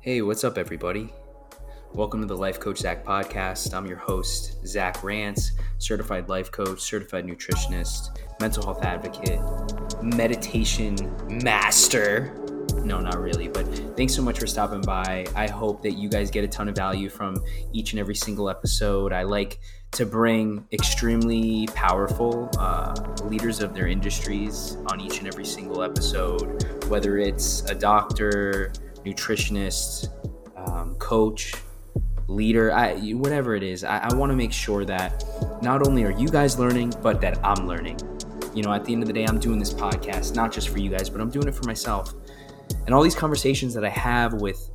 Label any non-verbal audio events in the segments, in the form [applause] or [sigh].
Hey, what's up, everybody? Welcome to the Life Coach Zach podcast. I'm your host, Zach Rance, certified life coach, certified nutritionist, mental health advocate, meditation master. No, not really, but thanks so much for stopping by. I hope that you guys get a ton of value from each and every single episode. I like to bring extremely powerful uh, leaders of their industries on each and every single episode, whether it's a doctor, nutritionist, um, coach, leader, I, whatever it is. I, I want to make sure that not only are you guys learning, but that I'm learning. You know, at the end of the day, I'm doing this podcast not just for you guys, but I'm doing it for myself. And all these conversations that I have with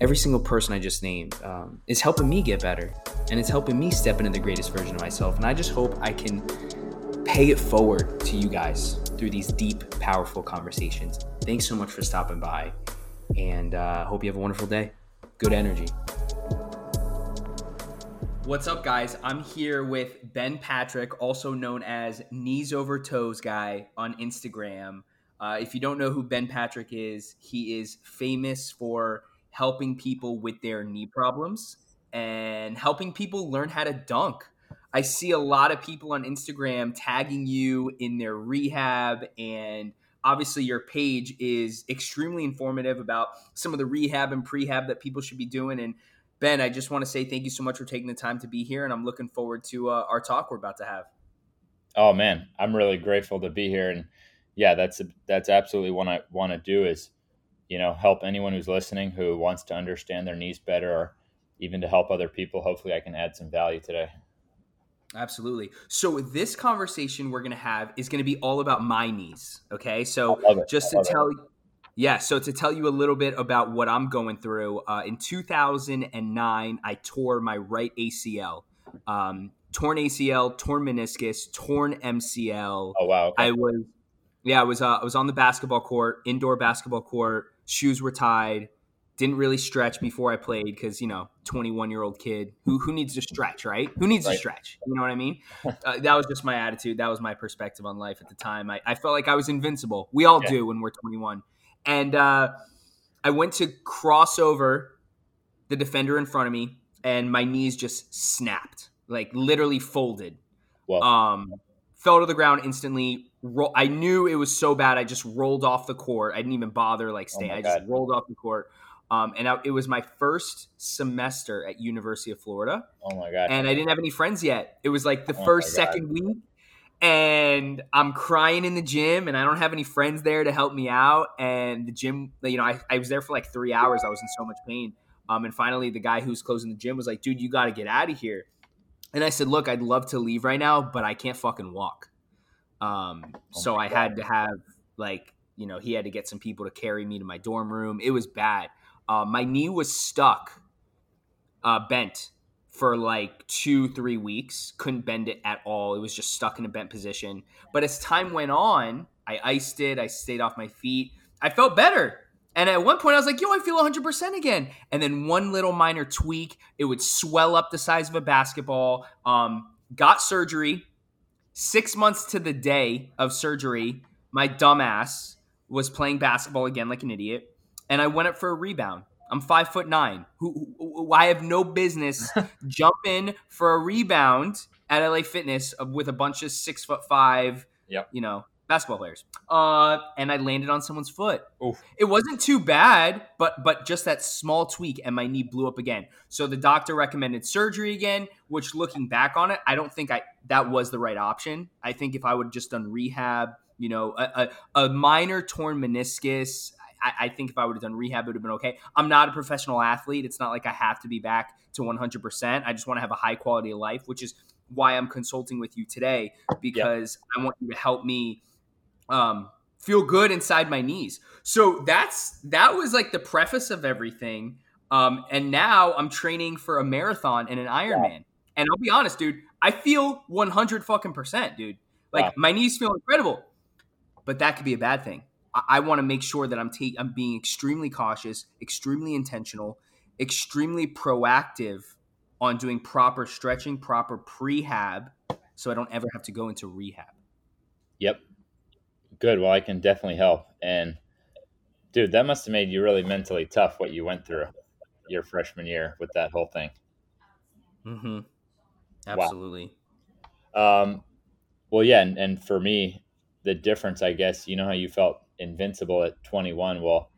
every single person I just named um, is helping me get better. And it's helping me step into the greatest version of myself. And I just hope I can pay it forward to you guys through these deep, powerful conversations. Thanks so much for stopping by and uh, hope you have a wonderful day. Good energy. What's up, guys? I'm here with Ben Patrick, also known as Knees Over Toes Guy on Instagram. Uh, if you don't know who Ben Patrick is, he is famous for helping people with their knee problems and helping people learn how to dunk. I see a lot of people on Instagram tagging you in their rehab and obviously your page is extremely informative about some of the rehab and prehab that people should be doing. And ben i just want to say thank you so much for taking the time to be here and i'm looking forward to uh, our talk we're about to have. Oh man. I'm really grateful to be here. And yeah that's that's absolutely what i want to do is you know help anyone who's listening who wants to understand their knees better or even to help other people. Hopefully i can add some value today Absolutely. So this conversation we're going to have is going to be all about my knees. Okay. So just to tell you, yeah. So to tell you a little bit about what I'm going through, uh, in 2009, I tore my right ACL. Um, torn ACL, torn meniscus, torn MCL. Oh wow! Okay. I was, yeah, I was, uh, I was on the basketball court, indoor basketball court. Shoes were tied didn't really stretch before I played because you know, 21 year old kid who who needs to stretch, right? Who needs right. to stretch? You know what I mean? [laughs] Uh, that was just my attitude. That was my perspective on life at the time. I, I felt like I was invincible. We all yeah. do when we're 21. And uh, I went to cross over the defender in front of me, and my knees just snapped, like literally folded. Wow. Um, fell to the ground instantly. Ro- I knew it was so bad. I just rolled off the court. I didn't even bother like staying. Oh I just rolled off the court um, and I, it was my first semester at University of Florida. Oh my god! And I didn't have any friends yet. It was like the oh first second week, and I'm crying in the gym, and I don't have any friends there to help me out. And the gym, you know, I, I was there for like three hours. I was in so much pain. Um, and finally, the guy who's closing the gym was like, "Dude, you got to get out of here." And I said, "Look, I'd love to leave right now, but I can't fucking walk." Um, oh so I had to have like, you know, he had to get some people to carry me to my dorm room. It was bad. Uh, my knee was stuck, uh, bent for like two, three weeks. Couldn't bend it at all. It was just stuck in a bent position. But as time went on, I iced it. I stayed off my feet. I felt better. And at one point, I was like, yo, I feel 100% again. And then one little minor tweak, it would swell up the size of a basketball. Um, got surgery. Six months to the day of surgery, my dumbass was playing basketball again like an idiot and I went up for a rebound. I'm five foot nine. Who, who, who I have no business [laughs] jumping for a rebound at LA Fitness with a bunch of six foot five, yep. you know, basketball players. Uh, and I landed on someone's foot. Oof. It wasn't too bad, but but just that small tweak, and my knee blew up again. So the doctor recommended surgery again. Which, looking back on it, I don't think I that was the right option. I think if I would just done rehab, you know, a, a, a minor torn meniscus, I, I think if I would have done rehab, it would have been okay. I'm not a professional athlete. It's not like I have to be back to 100%. I just want to have a high quality of life, which is why I'm consulting with you today because yep. I want you to help me um, feel good inside my knees. So that's that was like the preface of everything. Um, and now I'm training for a marathon and an Ironman. Yeah. And I'll be honest, dude, I feel 100 fucking percent, dude. Like my knees feel incredible, but that could be a bad thing. I, want to make sure that I'm take I'm being extremely cautious, extremely intentional, extremely proactive on doing proper stretching, proper prehab, so I don't ever have to go into rehab. Yep. Good. Well, I can definitely help. And dude, that must have made you really mentally tough what you went through. your freshman year with that whole thing. Mm-hmm. Absolutely. Wow. Um, well, yeah, and, and for me, the difference, I guess, you know how you felt invincible at 21. Well,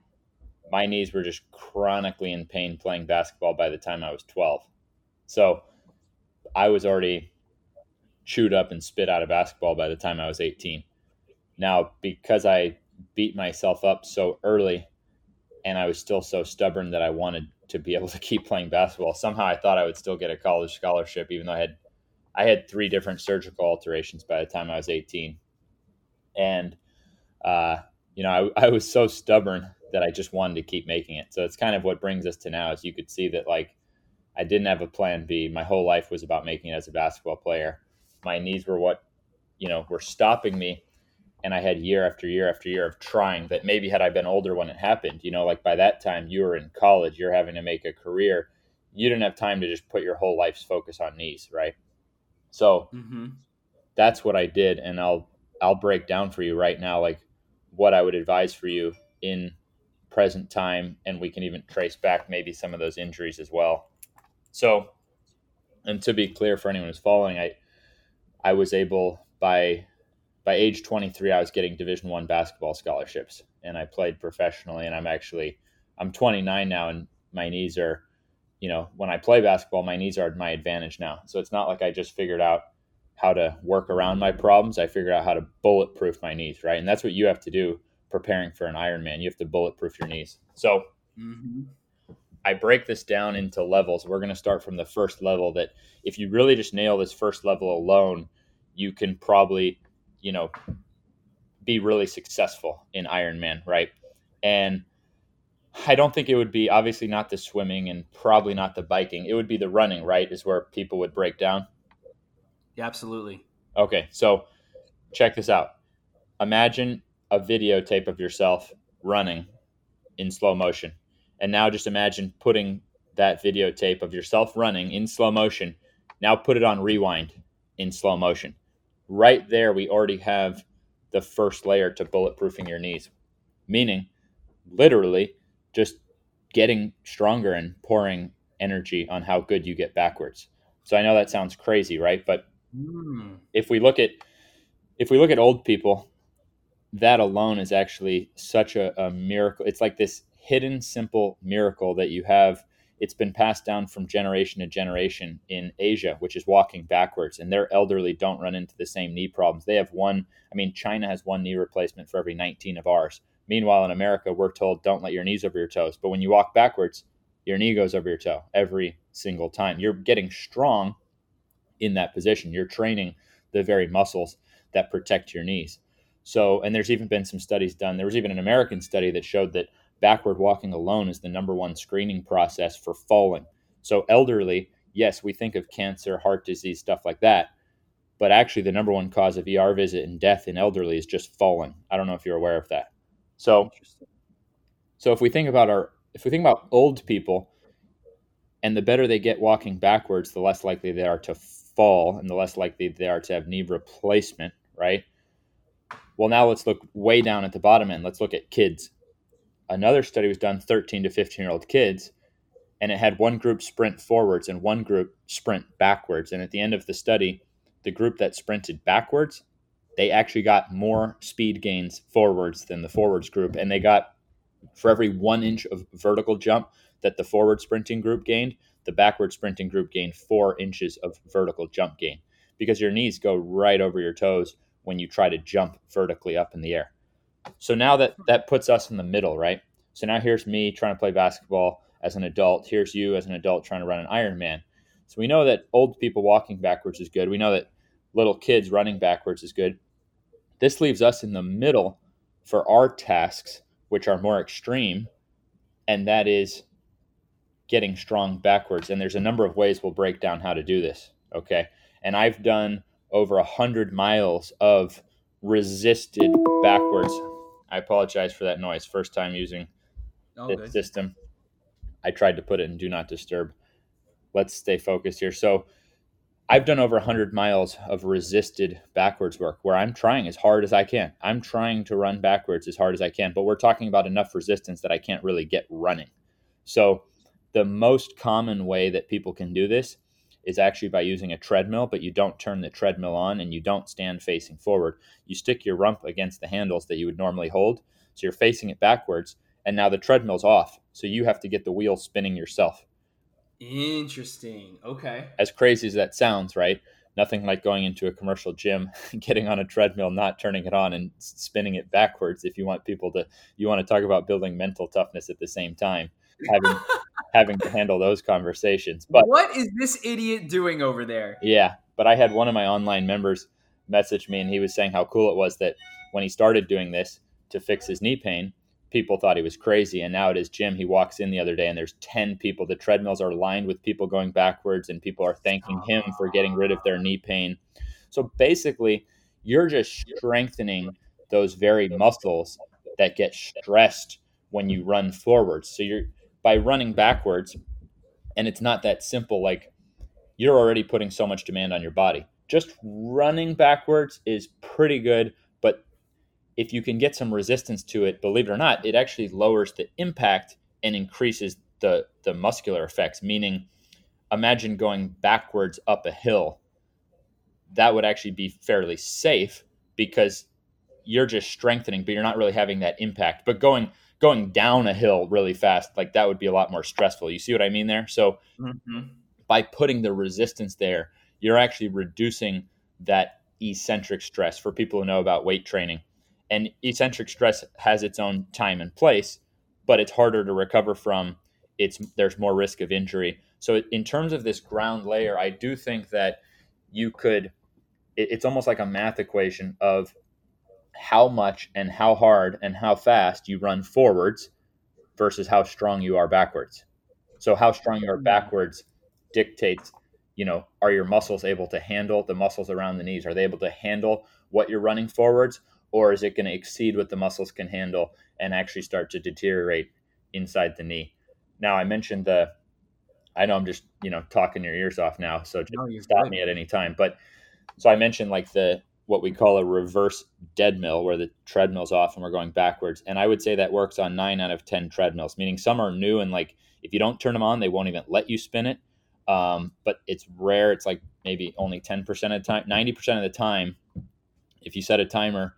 my knees were just chronically in pain playing basketball by the time I was 12. So I was already chewed up and spit out of basketball by the time I was 18. Now, because I beat myself up so early and I was still so stubborn that I wanted to be able to [laughs] keep playing basketball, somehow I thought I would still get a college scholarship, even though I had I had three different surgical alterations by the time I was 18. And, uh, you know, I, [laughs] I was so stubborn that I just wanted to keep making it. So it's kind of what brings us to now is you could see that like I didn't have a plan B. My whole life was about making it as a basketball player. My knees were what, you know, were stopping me. And I had year after year after year of trying that maybe had I been older when it happened, you know, like by that time you were in college, you're having to make a career. You didn't have time to just put your whole life's focus on knees, right? So mm-hmm. that's what I did. And I'll, I'll break down for you right now, like what I would advise for you in present time, and we can even trace back maybe some of those injuries as well. So, and to be clear for anyone who's following, I I was able by by age 23 I was getting Division 1 basketball scholarships and I played professionally and I'm actually I'm 29 now and my knees are you know, when I play basketball my knees are at my advantage now. So it's not like I just figured out how to work around my problems. I figured out how to bulletproof my knees, right? And that's what you have to do preparing for an Ironman. You have to bulletproof your knees. So mm-hmm. I break this down into levels. We're going to start from the first level that if you really just nail this first level alone, you can probably, you know, be really successful in Ironman, right? And I don't think it would be obviously not the swimming and probably not the biking. It would be the running, right? Is where people would break down. Yeah, absolutely. Okay, so check this out. Imagine a videotape of yourself running in slow motion. And now just imagine putting that videotape of yourself running in slow motion. Now put it on rewind in slow motion. Right there, we already have the first layer to bulletproofing your knees, meaning literally just getting stronger and pouring energy on how good you get backwards. So I know that sounds crazy, right? But mm. if we look at if we look at old people, that alone is actually such a, a miracle. It's like this hidden, simple miracle that you have. It's been passed down from generation to generation in Asia, which is walking backwards, and their elderly don't run into the same knee problems. They have one, I mean, China has one knee replacement for every 19 of ours. Meanwhile, in America, we're told don't let your knees over your toes. But when you walk backwards, your knee goes over your toe every single time. You're getting strong in that position. You're training the very muscles that protect your knees. So, and there's even been some studies done. There was even an American study that showed that backward walking alone is the number one screening process for falling. So, elderly, yes, we think of cancer, heart disease, stuff like that. But actually, the number one cause of ER visit and death in elderly is just falling. I don't know if you're aware of that. So, so if we think about our, if we think about old people, and the better they get walking backwards, the less likely they are to fall, and the less likely they are to have knee replacement, right? Well, now let's look way down at the bottom end. Let's look at kids. Another study was done 13 to 15 year old kids, and it had one group sprint forwards and one group sprint backwards. And at the end of the study, the group that sprinted backwards, they actually got more speed gains forwards than the forwards group. And they got, for every one inch of vertical jump that the forward sprinting group gained, the backward sprinting group gained four inches of vertical jump gain because your knees go right over your toes when you try to jump vertically up in the air. So now that that puts us in the middle, right? So now here's me trying to play basketball as an adult. Here's you as an adult trying to run an Ironman. So we know that old people walking backwards is good. We know that little kids running backwards is good. This leaves us in the middle for our tasks, which are more extreme, and that is getting strong backwards. And there's a number of ways we'll break down how to do this. Okay. And I've done over a hundred miles of resisted backwards. I apologize for that noise. First time using oh, this system. I tried to put it in do not disturb. Let's stay focused here. So I've done over a 100 miles of resisted backwards work where I'm trying as hard as I can. I'm trying to run backwards as hard as I can, but we're talking about enough resistance that I can't really get running. So the most common way that people can do this is actually by using a treadmill, but you don't turn the treadmill on and you don't stand facing forward. You stick your rump against the handles that you would normally hold. So you're facing it backwards, and now the treadmill's off. So you have to get the wheel spinning yourself. Interesting. Okay. As crazy as that sounds, right? Nothing like going into a commercial gym, [laughs] getting on a treadmill, not turning it on, and spinning it backwards. If you want people to, you want to talk about building mental toughness at the same time, having having to handle those conversations. But what is this idiot doing over there? Yeah, but I had one of my online members message me, and he was saying how cool it was that when he started doing this to fix his knee pain, people thought he was crazy. And now at his gym, he walks in the other day and there's 10 people. The treadmills are lined with people going backwards, and people are thanking him for getting rid of their knee pain. So basically, you're just strengthening those very muscles that get stressed when you run forwards. So you're by running backwards, and it's not that simple. Like you're already putting so much demand on your body. Just running backwards is pretty good but if you can get some resistance to it, believe it or not, it actually lowers the impact and increases the the muscular effects. Meaning, imagine going backwards up a hill. That would actually be fairly safe because you're just strengthening, but you're not really having that impact. But going going down a hill really fast, like that would be a lot more stressful. You see what I mean there? So mm-hmm. by putting the resistance there, you're actually reducing that eccentric stress for people who know about weight training and eccentric stress has its own time and place, but it's harder to recover from. It's there's more risk of injury. So in terms of this ground layer, I do think that you could. It's almost like a math equation of how much and how hard and how fast you run forwards versus how strong you are backwards. So how strong you are backwards dictates, you know, are your muscles able to handle the muscles around the knees? Are they able to handle what you're running forwards? or is it going to exceed what the muscles can handle and actually start to deteriorate inside the knee? Now, I mentioned the, I know I'm just, you know, talking your ears off now, so just no, stop good. me at any time. But so I mentioned like the, what we call a reverse dead mill, where the treadmill's off and we're going backwards. And I would say that works on nine out of 10 treadmills, meaning some are new and like if you don't turn them on, they won't even let you spin it. Um, but it's rare. It's like maybe only 10% of the time, 90% of the time, if you set a timer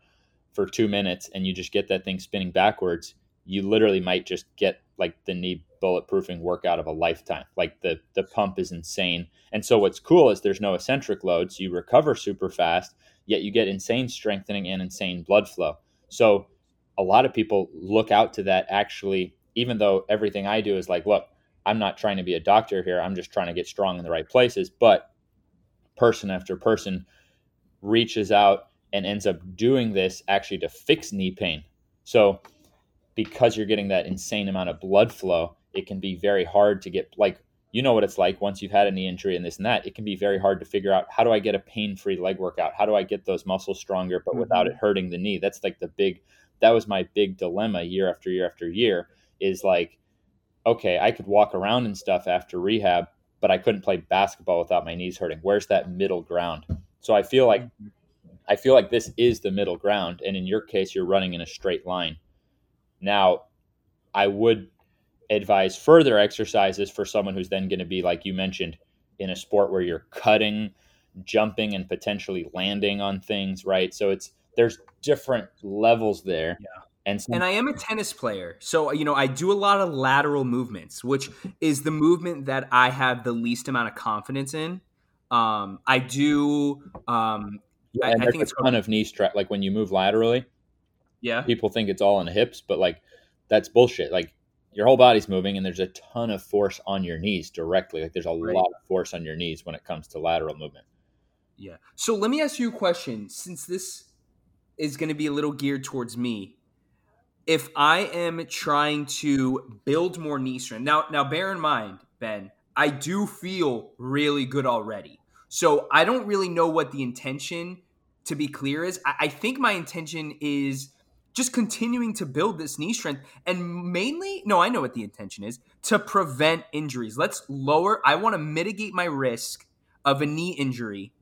for two minutes and you just get that thing spinning backwards, you literally might just get like the knee bulletproofing workout of a lifetime. Like the the pump is insane. And so what's cool is there's no eccentric load, so you recover super fast, yet you get insane strengthening and insane blood flow. So a lot of people look out to that actually, even though everything I do is like, look, I'm not trying to be a doctor here. I'm just trying to get strong in the right places. But person after person reaches out and ends up doing this actually to fix knee pain. So, because you're getting that insane amount of blood flow, it can be very hard to get like you know what it's like once you've had a knee injury and this and that. It can be very hard to figure out how do I get a pain-free leg workout? How do I get those muscles stronger but mm-hmm. without it hurting the knee? That's like the big that was my big dilemma year after year after year is like okay, I could walk around and stuff after rehab, but I couldn't play basketball without my knees hurting. Where's that middle ground? So I feel like mm-hmm. I feel like this is the middle ground. And in your case, you're running in a straight line. Now, I would advise further exercises for someone who's then going to be, like you mentioned, in a sport where you're cutting, jumping, and potentially landing on things, right? So it's there's different levels there. Yeah. And, some- and I am a tennis player. So, you know, I do a lot of lateral movements, which is the movement that I have the least amount of confidence in. Um, I do um, yeah, I, I think it's a ton of knee strap. Like when you move laterally, yeah, people think it's all in the hips, but like that's bullshit. Like your whole body's moving, and there's a ton of force on your knees directly. Like there's a right. lot of force on your knees when it comes to lateral movement. Yeah. So let me ask you a question. Since this is going to be a little geared towards me, if I am trying to build more knee strength, now now bear in mind, Ben, I do feel really good already. So I don't really know what the intention, to be clear, is. I, I think my intention is just continuing to build this knee strength and mainly, no, I know what the intention is to prevent injuries. Let's lower, I want to mitigate my risk of a knee injury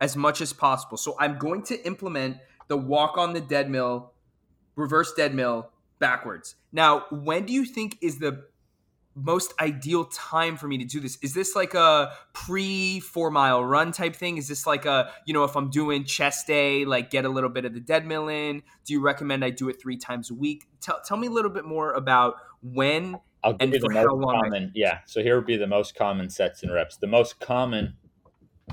as much as possible. So I'm going to implement the walk on the dead mill, reverse dead mill backwards. Now, when do you think is the most ideal time for me to do this? Is this like a pre four mile run type thing? Is this like a, you know, if I'm doing chest day, like get a little bit of the dead mill in? Do you recommend I do it three times a week? Tell, tell me a little bit more about when I'll give you the most common. Yeah. So here would be the most common sets and reps. The most common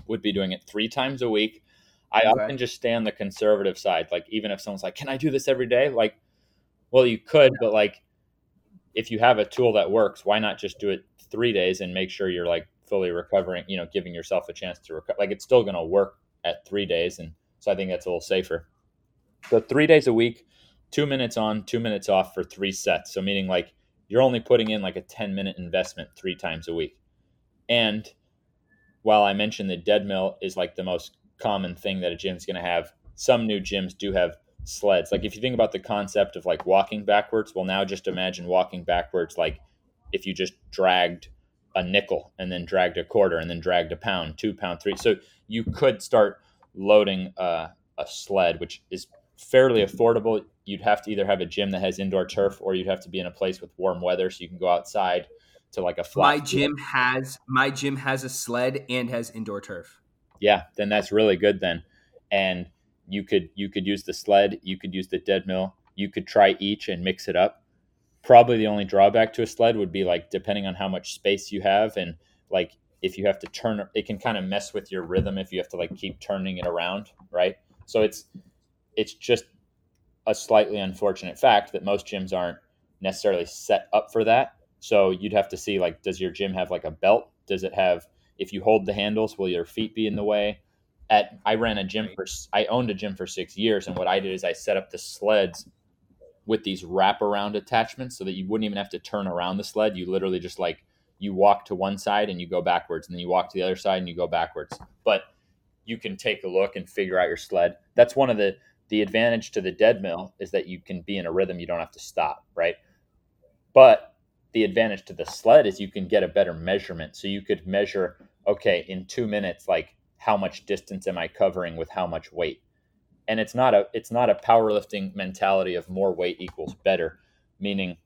would be doing it three times a week. I okay. often just stay on the conservative side. Like even if someone's like, "Can I do this every day?" Like, well, you could, but like if you have a tool that works, why not just do it three days and make sure you're like fully recovering, you know, giving yourself a chance to recover. Like it's still going to work at three days. And so I think that's a little safer. So three days a week, two minutes on, two minutes off for three sets. So meaning like you're only putting in like a 10 minute investment three times a week. And while I mentioned the dead mill is like the most common thing that a gym's going to have, some new gyms do have sleds. Like if you think about the concept of like walking backwards, well, now just imagine walking backwards like if you just dragged a nickel and then dragged a quarter and then dragged a pound, two pound, three. So you could start loading uh, a sled, which is fairly affordable. You'd have to either have a gym that has indoor turf or you'd have to be in a place with warm weather so you can go outside to like a flat. My gym has my gym has a sled and has indoor turf. Yeah, then that's really good then. And you could you could use the sled, you could use the dead mill, you could try each and mix it up. Probably the only drawback to a sled would be like depending on how much space you have and like if you have to turn it can kind of mess with your rhythm if you have to like keep turning it around, right? So it's it's just a slightly unfortunate fact that most gyms aren't necessarily set up for that. So you'd have to see like does your gym have like a belt? Does it have if you hold the handles, will your feet be in the way? At I ran a gym for I owned a gym for six years, and what I did is I set up the sleds with these wraparound attachments so that you wouldn't even have to turn around the sled. You literally just like you walk to one side and you go backwards, and then you walk to the other side and you go backwards. But you can take a look and figure out your sled. That's one of the the advantage to the dead mill is that you can be in a rhythm. You don't have to stop, right? But the advantage to the sled is you can get a better measurement. So you could measure, okay, in two minutes, like how much distance am I covering with how much weight? And it's not a it's not a powerlifting mentality of more weight equals better, meaning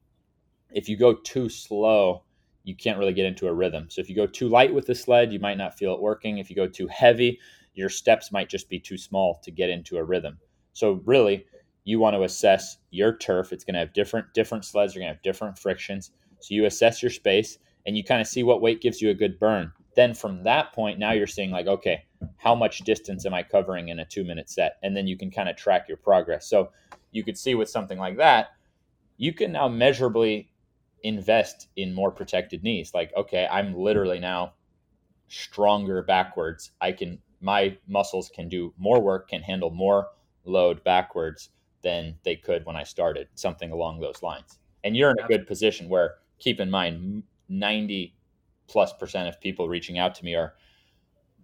if you go too slow, you can't really get into a rhythm. So if you go too light with the sled, you might not feel it working. If you go too heavy, your steps might just be too small to get into a rhythm. So really, you want to assess your turf. It's going to have different different sleds You're going to have different frictions. So you assess your space and you kind of see what weight gives you a good burn then from that point now you're seeing like okay how much distance am i covering in a two minute set? And then you can kind of track your progress. So you could see with something like that you can now measurably invest in more protected knees. Like okay i'm literally now stronger backwards. I can my muscles can do more work can handle more load backwards than they could when i started something along those lines. And you're in a good position where keep in mind 90 plus percent of people reaching out to me are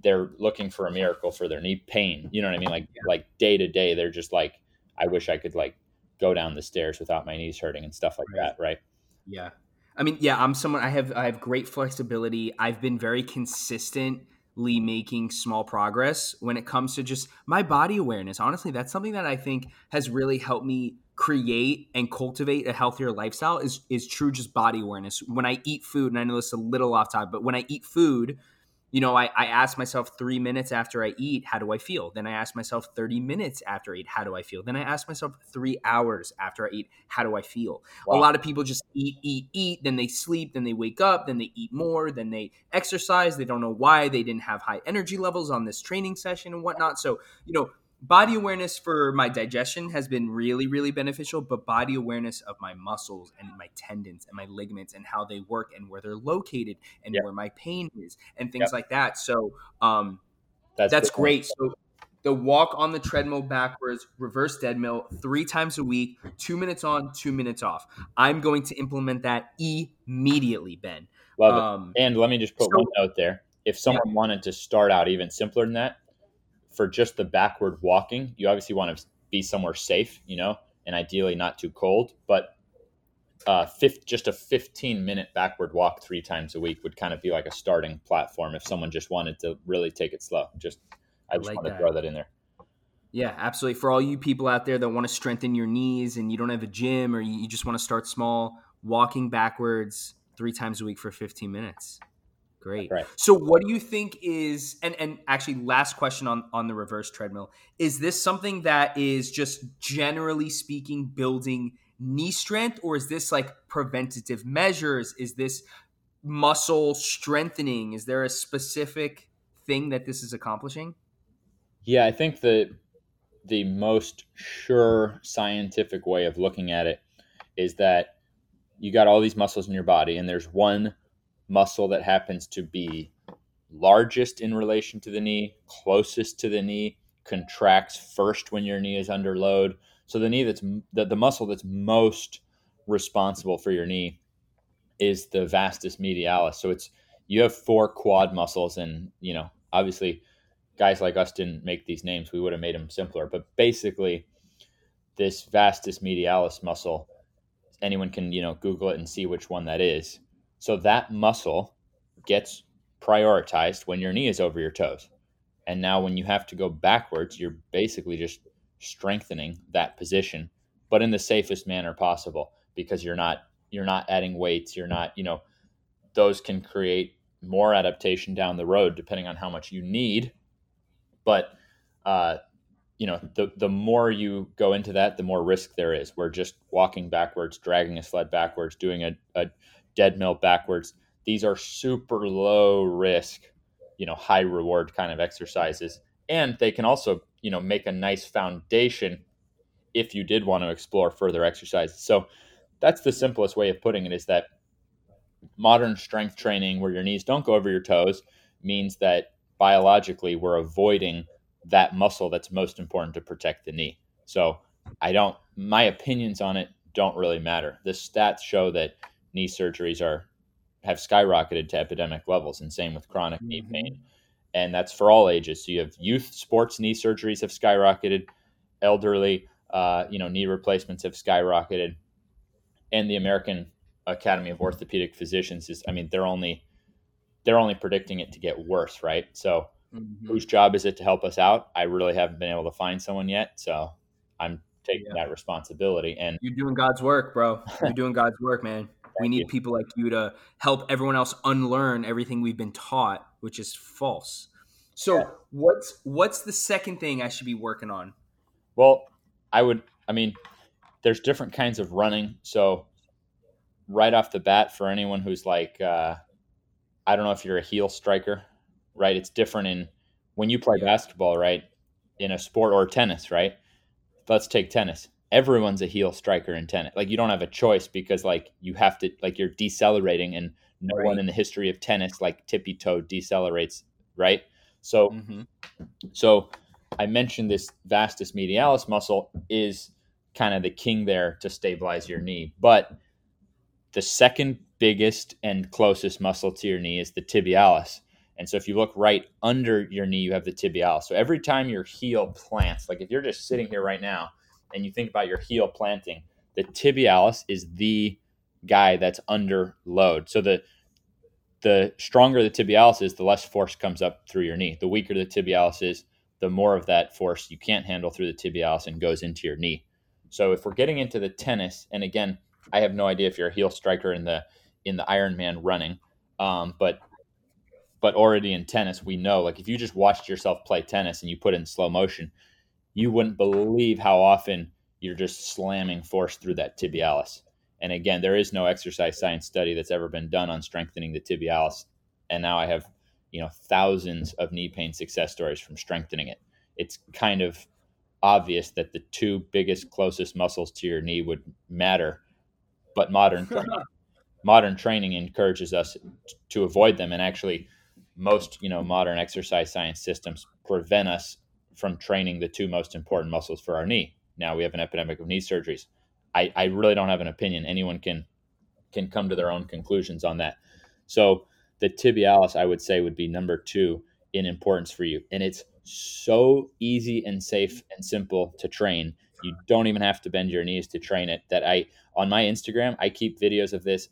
they're looking for a miracle for their knee pain. You know what I mean? Like like day to day, they're just like, I wish I could like go down the stairs without my knees hurting and stuff like that, right? Yeah. I mean, yeah, I'm someone I have I have great flexibility. I've been very consistently making small progress when it comes to just my body awareness. Honestly, that's something that I think has really helped me create and cultivate a healthier lifestyle is is true just body awareness. When I eat food, and I know this is a little off topic, but when I eat food, you know, I, I ask myself three minutes after I eat, how do I feel? Then I ask myself 30 minutes after I eat, how do I feel? Then I ask myself three hours after I eat, how do I feel? Wow. A lot of people just eat, eat, eat, then they sleep, then they wake up, then they eat more, then they exercise. They don't know why they didn't have high energy levels on this training session and whatnot. So, you know, body awareness for my digestion has been really really beneficial but body awareness of my muscles and my tendons and my ligaments and how they work and where they're located and where my pain is and things like that. So um, that's, that's great. So the walk on the treadmill backwards reverse dead mill three times a week two minutes on two minutes off. I'm going to implement that immediately ben. Love um, it. and let me just put so, one note there. If someone yeah. wanted to start out even simpler than that for just the backward walking, you obviously want to be somewhere safe, you know, and ideally not too cold. But uh, fifth, just a 15 minute backward walk three times a week would kind of be like a starting platform if someone just wanted to really take it slow. Just, I just like want to throw that in there. Yeah, absolutely. For all you people out there that want to strengthen your knees and you don't have a gym or you just want to start small, walking backwards three times a week for 15 minutes. Great. Right. So what do you think is and and actually last question on on the reverse treadmill is this something that is just generally speaking building knee strength or is this like preventative measures is this muscle strengthening is there a specific thing that this is accomplishing? Yeah, I think the the most sure scientific way of looking at it is that you got all these muscles in your body and there's one muscle that happens to be largest in relation to the knee, closest to the knee, contracts first when your knee is under load. So the knee that's the, the muscle that's most responsible for your knee is the vastus medialis. So it's you have four quad muscles and, you know, obviously guys like us didn't make these names. We would have made them simpler, but basically this vastus medialis muscle anyone can, you know, google it and see which one that is so that muscle gets prioritized when your knee is over your toes. And now when you have to go backwards, you're basically just strengthening that position, but in the safest manner possible because you're not you're not adding weights, you're not, you know, those can create more adaptation down the road depending on how much you need. But uh, you know, the the more you go into that, the more risk there is. We're just walking backwards, dragging a sled backwards, doing a, a dead mill backwards. These are super low risk, you know, high reward kind of exercises. And they can also, you know, make a nice foundation if you did want to explore further exercises. So that's the simplest way of putting it is that modern strength training where your knees don't go over your toes means that biologically we're avoiding that muscle that's most important to protect the knee. So I don't my opinions on it don't really matter. The stats show that knee surgeries are have skyrocketed to epidemic levels, and same with chronic mm-hmm. knee pain. And that's for all ages. So you have youth sports knee surgeries have skyrocketed, elderly, uh, you know, knee replacements have skyrocketed, and the American Academy of Orthopedic Physicians is, I mean, they're only they're only predicting it to get worse, right? So mm-hmm. whose job is it to help us out? I really haven't been able to find someone yet, so I'm taking yeah. that responsibility. And you're doing God's work, bro. [laughs] You're doing God's work, man we need you. people like you to help everyone else unlearn everything we've been taught, which is false. So yeah. what's what's the second thing I should be working on? Well, I would I mean, there's different kinds of running. So right off the bat for anyone who's like uh, I don't know if you're a heel striker, right? It's different in when you play basketball, right? In a sport or tennis, right? Let's take tennis everyone's a heel striker in tennis. Like you don't have a choice because like you have to like you're decelerating and no right. one in the history of tennis like tippy toe decelerates, right? So mm-hmm. so I mentioned this vastus medialis muscle is kind of the king there to stabilize your knee. But the second biggest and closest muscle to your knee is the tibialis. And so if you look right under your knee, you have the tibialis. So every time your heel plants, like if you're just sitting here right now, and you think about your heel planting, the tibialis is the guy that's under load. So the the stronger the tibialis is, the less force comes up through your knee. The weaker the tibialis is, the more of that force you can't handle through the tibialis and goes into your knee. So if we're getting into the tennis, and again, I have no idea if you're a heel striker in the in the Ironman running, um, but but already in tennis, we know like if you just watched yourself play tennis and you put in slow motion, you wouldn't mm. believe how often you're just slamming force through that tibialis. And again, there is no exercise science study that's ever been done on strengthening the tibialis. And now I have, you know, thousands of knee pain success stories from strengthening it. It's kind of obvious that the two biggest closest muscles to your knee would matter, but modern training, [laughs] modern training encourages us to avoid them and actually most, you know, modern exercise science systems prevent us from training the two most important muscles for our knee. Now we have an epidemic of knee surgeries. I, I really don't have an opinion. Anyone can can come to their own conclusions on that. So the tibialis, I would say, would be number two in importance for you. And it's so easy and safe and simple to train. You don't even have to bend your knees to train it. That I on my Instagram, I keep videos of this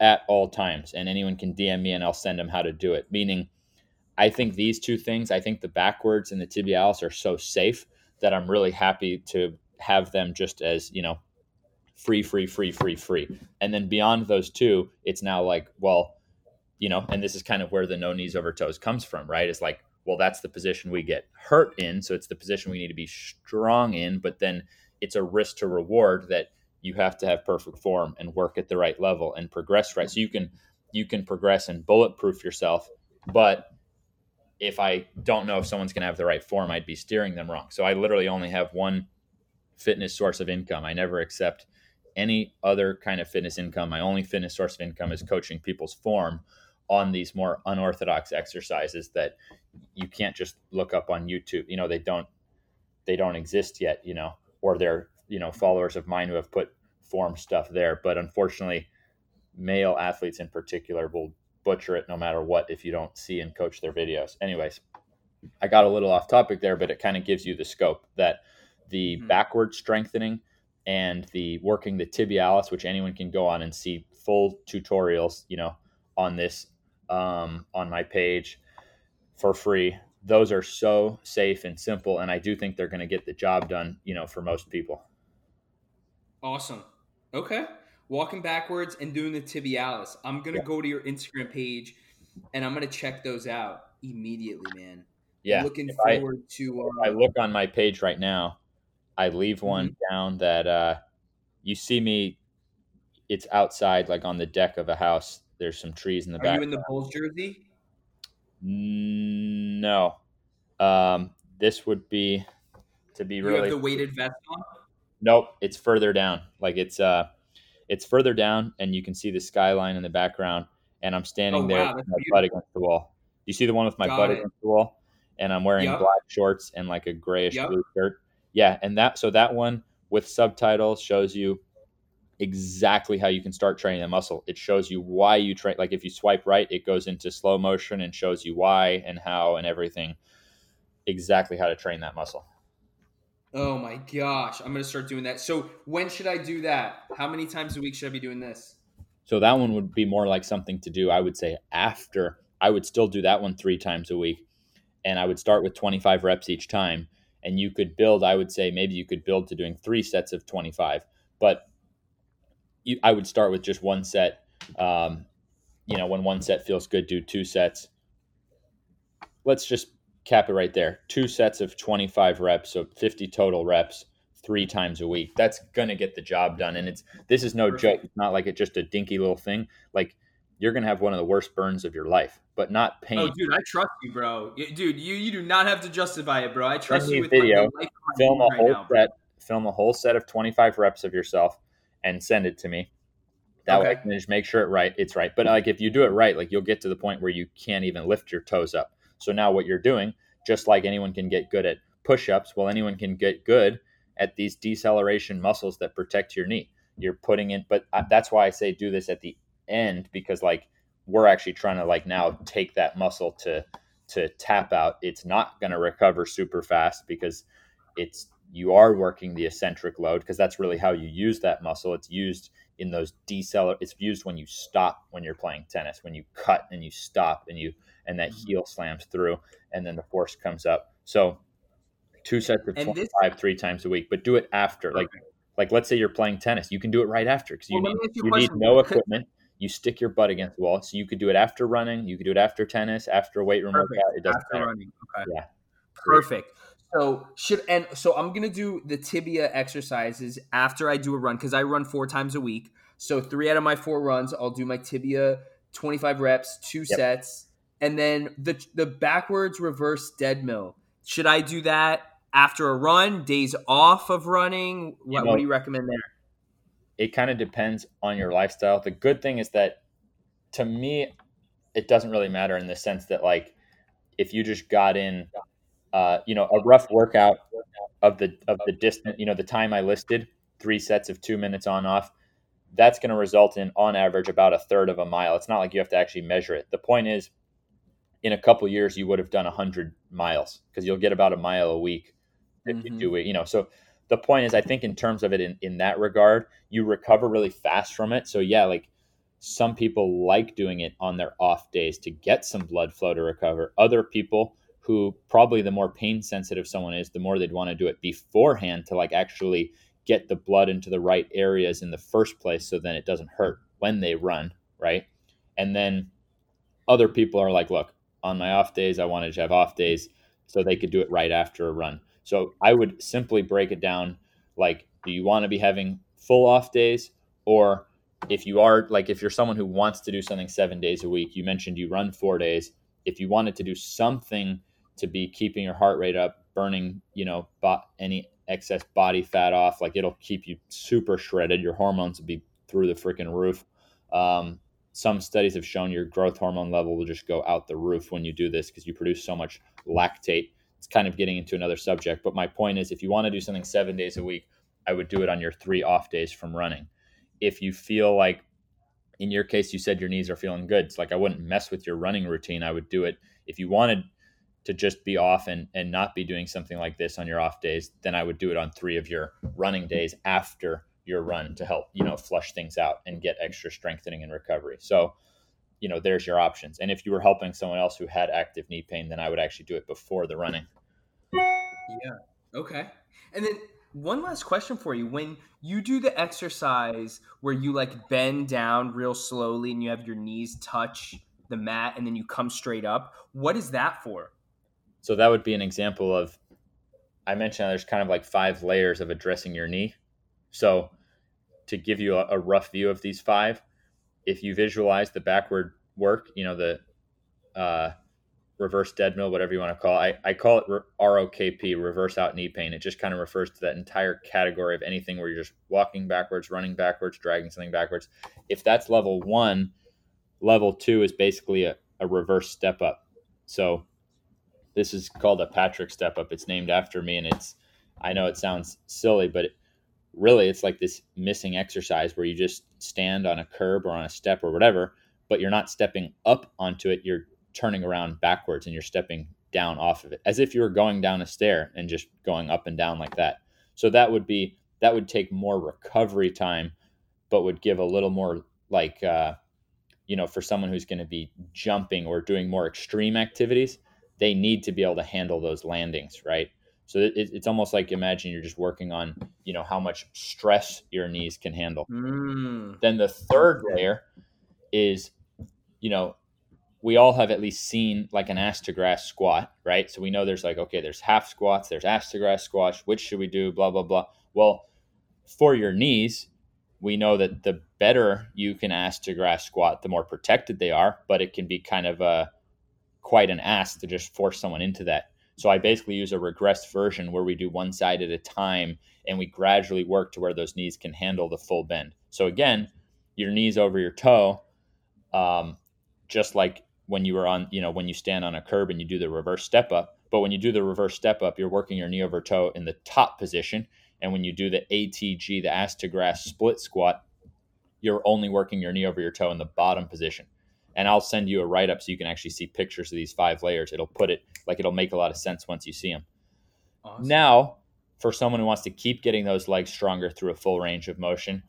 at all times, and anyone can DM me and I'll send them how to do it. Meaning I think these two things, I think the backwards and the tibialis are so safe that I'm really happy to have them just as, you know, free, free, free, free, free. And then beyond those two, it's now like, well, you know, and this is kind of where the no knees over toes comes from, right? It's like, well, that's the position we get hurt in. So it's the position we need to be strong in, but then it's a risk to reward that you have to have perfect form and work at the right level and progress right. So you can you can progress and bulletproof yourself, but if I don't know if someone's going to have the right form, I'd be steering them wrong. So I literally only have one fitness source of income. I never accept any other kind of fitness income. My only fitness source of income is coaching people's form on these more unorthodox exercises that you can't just look up on YouTube. You know, they don't they don't exist yet, you know, or they're, you know, followers of mine who have put form stuff there, but unfortunately male athletes in particular will butcher it no matter what if you don't see and coach their videos. Anyways, I got a little off topic there, but it kind of gives you the scope that the mm-hmm. backward strengthening and the working the tibialis, which anyone can go on and see full tutorials, you know, on this um, on my page for free. Those are so safe and simple, and I do think they're going to get the job done, you know, for most people. Awesome. Okay. Walking backwards and doing the tibialis. I'm going to Yeah. go to your Instagram page and I'm going to check those out immediately, man. Yeah. Looking If I- forward to. If I Uh, look on my page right now, I leave one down that uh, you see me. It's outside, like on the deck of a house. There's some trees in the are back. you in the Bulls jersey? No, um, this would be to be You really. have the weighted vest on? Nope, it's further down. Like it's uh, it's further down, and you can see the skyline in the background. And I'm standing Oh, there wow, with my beautiful. butt against the wall. You see the one with my Got butt it. against the wall, and I'm wearing Yep. black shorts and like a grayish Yep. blue shirt. Yeah, and that so that one with subtitles shows you exactly how you can start training the muscle. It shows you why you train. Like if you swipe right, it goes into slow motion and shows you why and how and everything. Exactly how to train that muscle. Oh my gosh. I'm to start doing that. So when should I do that? How many times a week should I be doing this? So that one would be more like something to do, I would say, after. I would still do that one three times a week. And I would start with 25 reps each time. And you could build, I would say, maybe you could build to doing three sets of 25. But you, I would start with just one set. Um, you know, when one set feels good, do two sets. Let's just cap it right there. Two sets of 25 reps, so 50 total reps, three times a week. That's gonna get the job done. And it's this is no joke. It's not like it's just a dinky little thing. Like you're gonna have one of the worst burns of your life, but not pain. Oh, dude, I trust you, bro. Dude, you, you do not have to justify it, bro. I trust you with video, film a right whole now, set, film a whole set of 25 reps of yourself and send it to me. That way I can just make sure it right. It's right. But like if you do it right, like you'll get to the point where you can't even lift your toes up. So now what you're doing, just like anyone can get good at push-ups, well, anyone can get good at these deceleration muscles that protect your knee. You're putting in, but that's why I say do this at the end because like we're actually trying to like now take that muscle to to tap out. It's not going to recover super fast because it's you are working the eccentric load because that's really how you use that muscle. It's used in those deceler. It's used when you stop when you're playing tennis, when you cut and you stop and you and that Mhm. heel slams through and then the force comes up. So two sets of And this- 25 three times a week, but do it after. Like like let's say you're playing tennis, you can do it right after because you Well, need you need no equipment. You stick your butt against the wall, so you could do it after running. You could do it after tennis, after weight room Perfect. workout. It doesn't After matter. running. Okay. Yeah. Perfect. So should and so I'm gonna do the tibia exercises after I do a run because I run four times a week. So three out of my four runs, I'll do my tibia 25 reps, two Yep. sets, and then the the backwards reverse dead mill. Should I do that after a run? Days off of running? What, know- what do you recommend there? it kind of depends on your lifestyle. The good thing is that to me, it doesn't really matter in the sense that like if you just got in, uh, you know, a rough workout of the of the distance, you know, the time I listed, three sets of two minutes on off, that's going to result in on average about a third of a mile. It's not like you have to actually measure it. The point is, in a couple years, you would have done hundred miles because you'll get about a mile a week if you Mhm. do it. You know, so the point is, I think in terms of it in, in that regard, you recover really fast from it. So yeah, like some people like doing it on their off days to get some blood flow to recover. Other people who probably the more pain sensitive someone is, the more they'd want to do it beforehand to like actually get the blood into the right areas in the first place so then it doesn't hurt when they run, right? And then other people are like, look, on my off days, I wanted to have off days so they could do it right after a run. So I would simply break it down like, do you want to be having full off days? Or if you are like, if you're someone who wants to do something seven days a week, you mentioned you run four days. If you wanted to do something to be keeping your heart rate up, burning, you know, any excess body fat off, like it'll keep you super shredded. Your hormones will be through the freaking roof. Um, some studies have shown your growth hormone level will just go out the roof when you do this because you produce so much lactate. It's kind of getting into another subject, but my point is if you want to do something seven days a week, I would do it on your three off days from running. If you feel like, in your case, you said your knees are feeling good, it's like I wouldn't mess with your running routine. I would do it. If you wanted to just be off and, and not be doing something like this on your off days, then I would do it on three of your running days after your run to help you know flush things out and get extra strengthening and recovery. So you know there's your options. And if you were helping someone else who had active knee pain then i would actually do it before the running. Yeah. Okay. And then one last question for you. When you do the exercise where you like bend down real slowly and you have your knees touch the mat and then you come straight up what is that for? So that would be an example of i mentioned there's kind of like five layers of addressing your knee so to give you a, a rough view of these five, if you visualize the backward work, you know, the uh, reverse dead mill, whatever you want to call it. I, I call it ROKP, reverse out knee pain. It just kind of refers to that entire category of anything where you're just walking backwards, running backwards, dragging something backwards. If that's level one, level two is basically a, a reverse step up. So this is called a Patrick step up. It's named after me, and it's I know it sounds silly, but it, really it's like this missing exercise where you just stand on a curb or on a step or whatever, but you're not stepping up onto it. You're turning around backwards and you're stepping down off of it as if you were going down a stair and just going up and down like that. So that would be that would take more recovery time, but would give a little more like uh, you know for someone who's going to be jumping or doing more extreme activities, they need to be able to handle those landings, right? So it, it's almost like imagine you're just working on, you know, how much stress your knees can handle. Mm. Then the third layer is, you know, we all have at least seen like an ass to grass squat, right? So we know there's like, okay, there's half squats, there's ass to grass squats. Which should we do? Blah, blah, blah. Well, for your knees, we know that the better you can ass to grass squat, the more protected they are, but it can be kind of a quite an ass to just force someone into that. So I basically use a regressed version where we do one side at a time and we gradually work to where those knees can handle the full bend. So again, your knees over your toe, um, just like when you were on, you know, when you stand on a curb and you do the reverse step up. But when you do the reverse step up, you're working your knee over toe in the top position. And when you do the ATG, the ass to grass split squat, you're only working your knee over your toe in the bottom position and I'll send you a write up so you can actually see pictures of these five layers. It'll put it like it'll make a lot of sense once you see them. Awesome. Now, for someone who wants to keep getting those legs stronger through a full range of motion,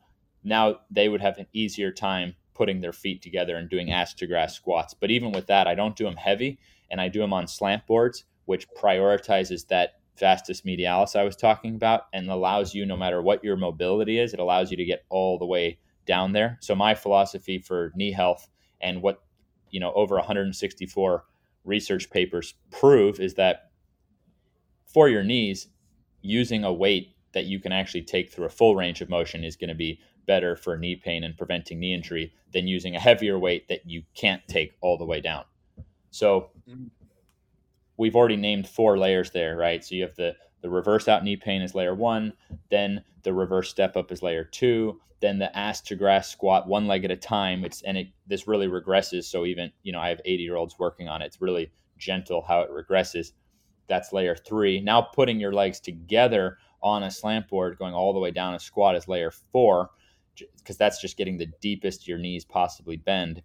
now they would have an easier time putting their feet together and doing ass to grass squats. But even with that, I don't do them heavy and I do them on slant boards, which prioritizes that vastus medialis I was talking about and allows you, no matter what your mobility is, it allows you to get all the way down there. So, my philosophy for knee health and what you know over 164 research papers prove is that for your knees, using a weight that you can actually take through a full range of motion is going to be better for knee pain and preventing knee injury than using a heavier weight that you can't take all the way down. So mm-hmm. we've already named four layers there, right? So you have the the reverse out knee pain is layer one, then the reverse step up is layer two, then the ass to grass squat one leg at a time. It's and it this really regresses. So even you know I have 80 year olds working on it. It's really gentle how it regresses. That's layer three. Now putting your legs together on a slant board, going all the way down a squat is layer four, because that's just getting the deepest your knees possibly bend.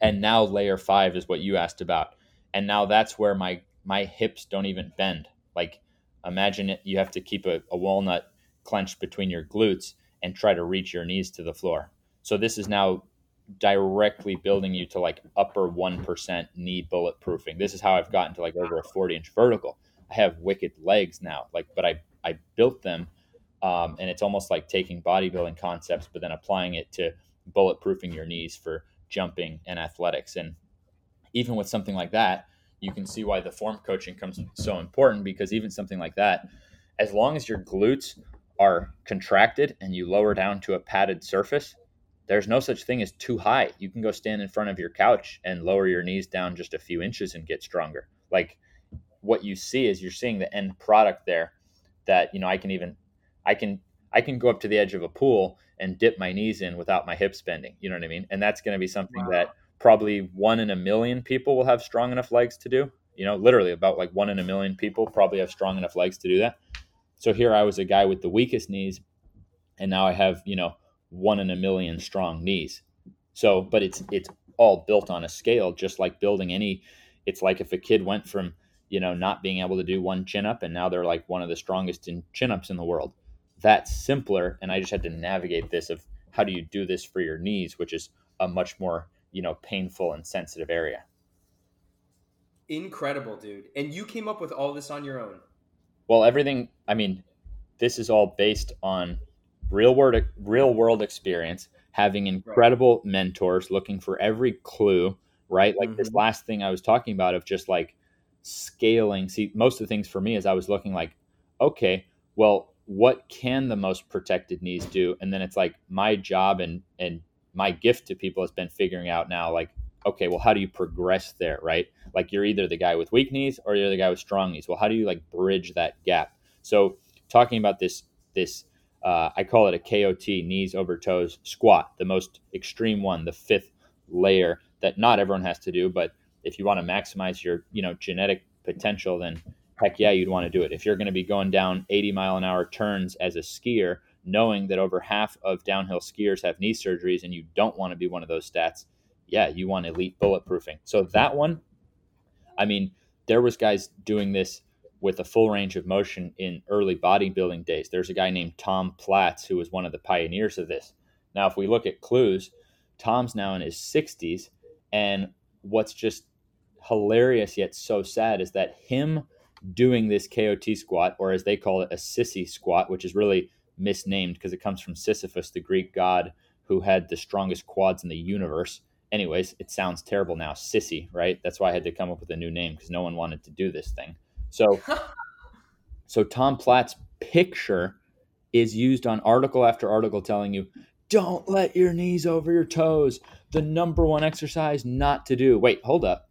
And now layer five is what you asked about. And now that's where my my hips don't even bend. Like imagine it, you have to keep a, a walnut clenched between your glutes and try to reach your knees to the floor. So this is now directly building you to like upper 1% knee bulletproofing. This is how I've gotten to like over a 40 inch vertical. I have wicked legs now, like, but I, I built them Um, and it's almost like taking bodybuilding concepts, but then applying it to bulletproofing your knees for jumping and athletics. And even with something like that, you can see why the form coaching comes so important because even something like that, as long as your glutes are contracted and you lower down to a padded surface, there's no such thing as too high. You can go stand in front of your couch and lower your knees down just a few inches and get stronger. Like what you see is you're seeing the end product there that, you know, I can even I can I can go up to the edge of a pool and dip my knees in without my hips bending. You know what I mean? And that's going to be something wow. that probably one in a million people will have strong enough legs to do. You know, literally about like one in a million people probably have strong enough legs to do that. So here I was a guy with the weakest knees, and now I have, you know, one in a million strong knees. So, but it's it's all built on a scale, just like building any. It's like if a kid went from you know not being able to do one chin up, and now they're like one of the strongest in chin ups in the world. That's simpler, and I just had to navigate this of how do you do this for your knees, which is a much more you know painful and sensitive area. Incredible, dude! And you came up with all this on your own. Well, everything. I mean, this is all based on real world real world experience, having incredible right. mentors, looking for every clue, right? Like mm-hmm. this last thing I was talking about of just like scaling. See, most of the things for me is I was looking like, okay, well, what can the most protected knees do? And then it's like my job and and my gift to people has been figuring out now like okay well how do you progress there right like you're either the guy with weak knees or you're the guy with strong knees well how do you like bridge that gap so talking about this this uh, I call it a KOT, knees over toes squat, the most extreme one, the fifth layer that not everyone has to do. But if you want to maximize your, you know, genetic potential, then heck yeah, you'd want to do it. If you're going to be going down 80 mile an hour turns as a skier, knowing that over half of downhill skiers have knee surgeries and you don't want to be one of those stats, yeah, you want elite bulletproofing. So that one, I mean, there was guys doing this with a full range of motion in early bodybuilding days. There's a guy named Tom Platz who was one of the pioneers of this. Now, if we look at clues, Tom's now in his 60s. And what's just hilarious yet so sad is that him doing this KOT squat, or as they call it, a sissy squat, which is really misnamed because it comes from Sisyphus, the Greek god who had the strongest quads in the universe. Anyways, it sounds terrible now, sissy, right? That's why I had to come up with a new name because no one wanted to do this thing. So, [laughs] so Tom Platz's picture is used on article after article telling you, don't let your knees over your toes. The number one exercise not to do. Wait, hold up.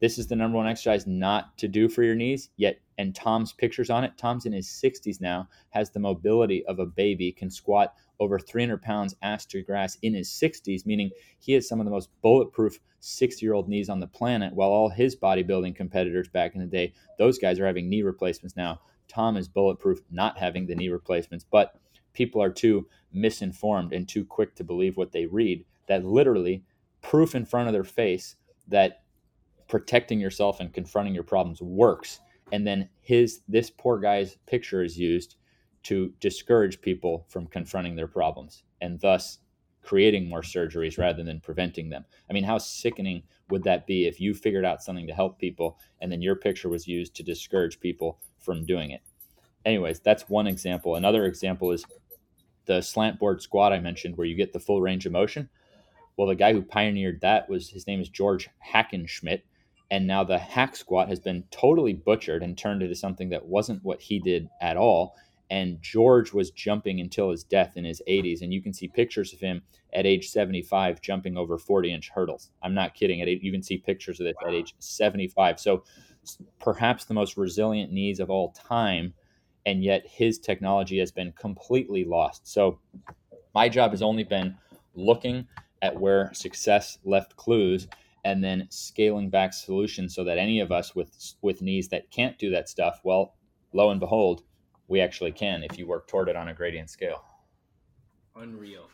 This is the number one exercise not to do for your knees. Yet, and Tom's pictures on it. Tom's in his 60s now, has the mobility of a baby, can squat over 300 pounds ass to grass in his 60s, meaning he has some of the most bulletproof 60 year old knees on the planet, while all his bodybuilding competitors back in the day, those guys are having knee replacements now. Tom is bulletproof, not having the knee replacements, but people are too misinformed and too quick to believe what they read that literally proof in front of their face that protecting yourself and confronting your problems works and then his this poor guy's picture is used to discourage people from confronting their problems and thus creating more surgeries rather than preventing them. I mean, how sickening would that be if you figured out something to help people and then your picture was used to discourage people from doing it? Anyways, that's one example. Another example is the slant board squat I mentioned, where you get the full range of motion. Well, the guy who pioneered that was his name is George Hackenschmidt. And now the hack squat has been totally butchered and turned into something that wasn't what he did at all and George was jumping until his death in his 80s. And you can see pictures of him at age 75 jumping over 40 inch hurdles. I'm not kidding. You can see pictures of this wow. at age 75. So perhaps the most resilient knees of all time. And yet his technology has been completely lost. So my job has only been looking at where success left clues and then scaling back solutions so that any of us with with knees that can't do that stuff well lo and behold we actually can if you work toward it on a gradient scale. Unreal.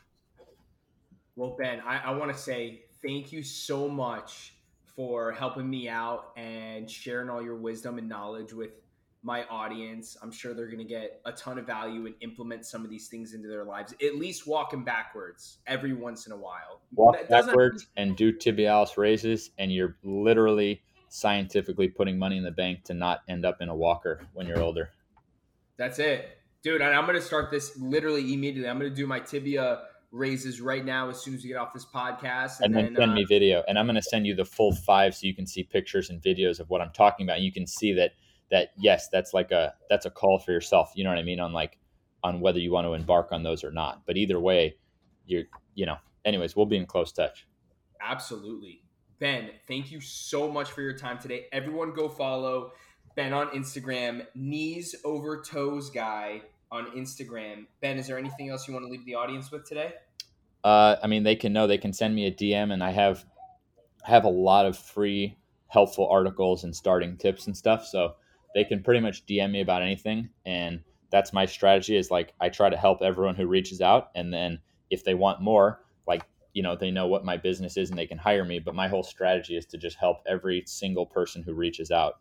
Well, Ben, I, I want to say thank you so much for helping me out and sharing all your wisdom and knowledge with my audience. I'm sure they're going to get a ton of value and implement some of these things into their lives, at least walk them backwards every once in a while. Walk backwards and do tibialis raises, and you're literally scientifically putting money in the bank to not end up in a walker when you're older. That's it. Dude, I'm gonna start this literally immediately. I'm gonna do my tibia raises right now as soon as we get off this podcast. And, and then, then, send uh, me video. And I'm gonna send you the full five so you can see pictures and videos of what I'm talking about. You can see that that yes, that's like a that's a call for yourself. You know what I mean? On like on whether you want to embark on those or not. But either way, you're you know, anyways, we'll be in close touch. Absolutely. Ben, thank you so much for your time today. Everyone go follow Ben on Instagram, knees over toes guy on Instagram. Ben, is there anything else you want to leave the audience with today? Uh, I mean, they can know they can send me a DM, and I have have a lot of free helpful articles and starting tips and stuff. So they can pretty much DM me about anything, and that's my strategy. Is like I try to help everyone who reaches out, and then if they want more, like you know, they know what my business is and they can hire me. But my whole strategy is to just help every single person who reaches out.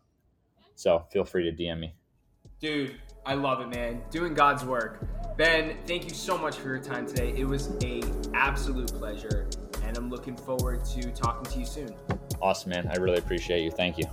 So feel free to DM me. Dude, I love it, man. Doing God's work. Ben, thank you so much for your time today. It was a absolute pleasure, and I'm looking forward to talking to you soon. Awesome, man. I really appreciate you. Thank you.